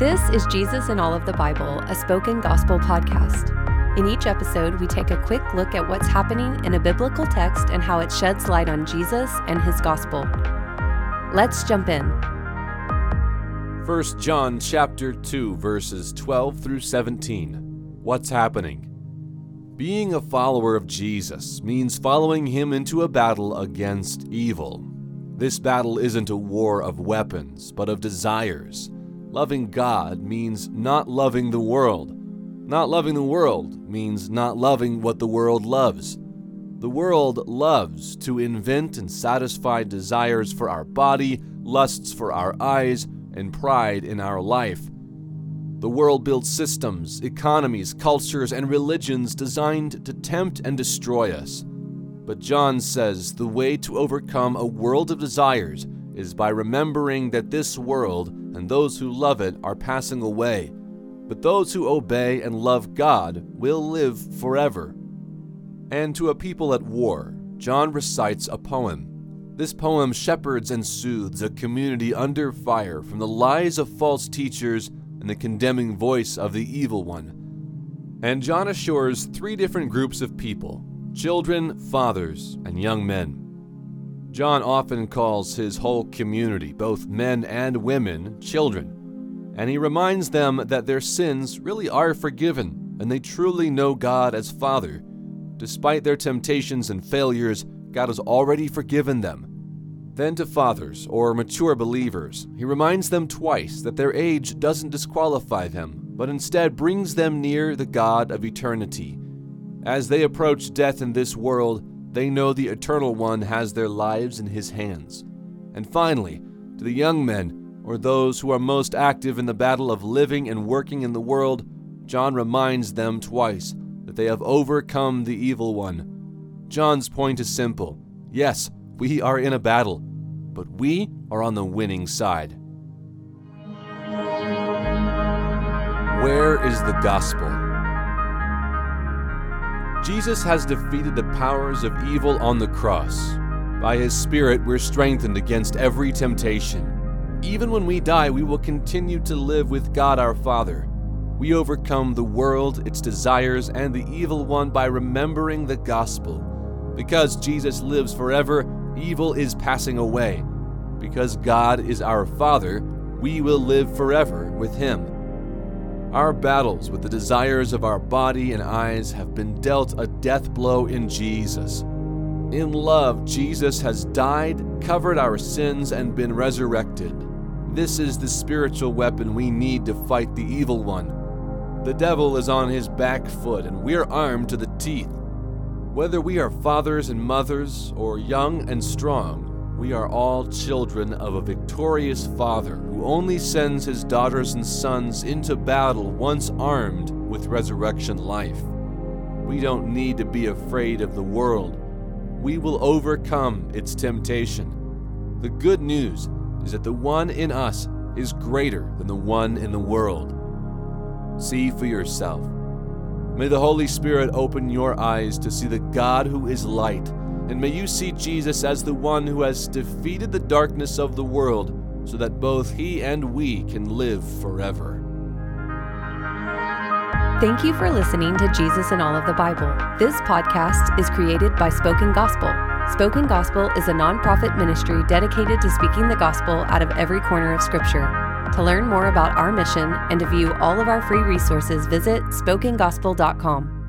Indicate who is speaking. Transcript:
Speaker 1: This is Jesus in All of the Bible, a spoken gospel podcast. In each episode, we take a quick look at what's happening in a biblical text and how it sheds light on Jesus and his gospel. Let's jump in.
Speaker 2: 1 John chapter 2 verses 12 through 17. What's happening? Being a follower of Jesus means following him into a battle against evil. This battle isn't a war of weapons, but of desires. Loving God means not loving the world. Not loving the world means not loving what the world loves. The world loves to invent and satisfy desires for our body, lusts for our eyes, and pride in our life. The world builds systems, economies, cultures, and religions designed to tempt and destroy us. But John says the way to overcome a world of desires is by remembering that this world and those who love it are passing away, but those who obey and love God will live forever. And to a people at war, John recites a poem. This poem shepherds and soothes a community under fire from the lies of false teachers and the condemning voice of the evil one. And John assures three different groups of people children, fathers, and young men. John often calls his whole community, both men and women, children, and he reminds them that their sins really are forgiven and they truly know God as Father. Despite their temptations and failures, God has already forgiven them. Then to fathers or mature believers, he reminds them twice that their age doesn't disqualify them, but instead brings them near the God of eternity. As they approach death in this world, they know the Eternal One has their lives in his hands. And finally, to the young men, or those who are most active in the battle of living and working in the world, John reminds them twice that they have overcome the evil one. John's point is simple yes, we are in a battle, but we are on the winning side. Where is the gospel? Jesus has defeated the powers of evil on the cross. By his Spirit, we're strengthened against every temptation. Even when we die, we will continue to live with God our Father. We overcome the world, its desires, and the evil one by remembering the gospel. Because Jesus lives forever, evil is passing away. Because God is our Father, we will live forever with him. Our battles with the desires of our body and eyes have been dealt a death blow in Jesus. In love, Jesus has died, covered our sins, and been resurrected. This is the spiritual weapon we need to fight the evil one. The devil is on his back foot, and we're armed to the teeth. Whether we are fathers and mothers, or young and strong, we are all children of a victorious Father who only sends his daughters and sons into battle once armed with resurrection life. We don't need to be afraid of the world. We will overcome its temptation. The good news is that the one in us is greater than the one in the world. See for yourself. May the Holy Spirit open your eyes to see the God who is light and may you see Jesus as the one who has defeated the darkness of the world so that both he and we can live forever.
Speaker 1: Thank you for listening to Jesus in All of the Bible. This podcast is created by Spoken Gospel. Spoken Gospel is a nonprofit ministry dedicated to speaking the gospel out of every corner of Scripture. To learn more about our mission and to view all of our free resources, visit spokengospel.com.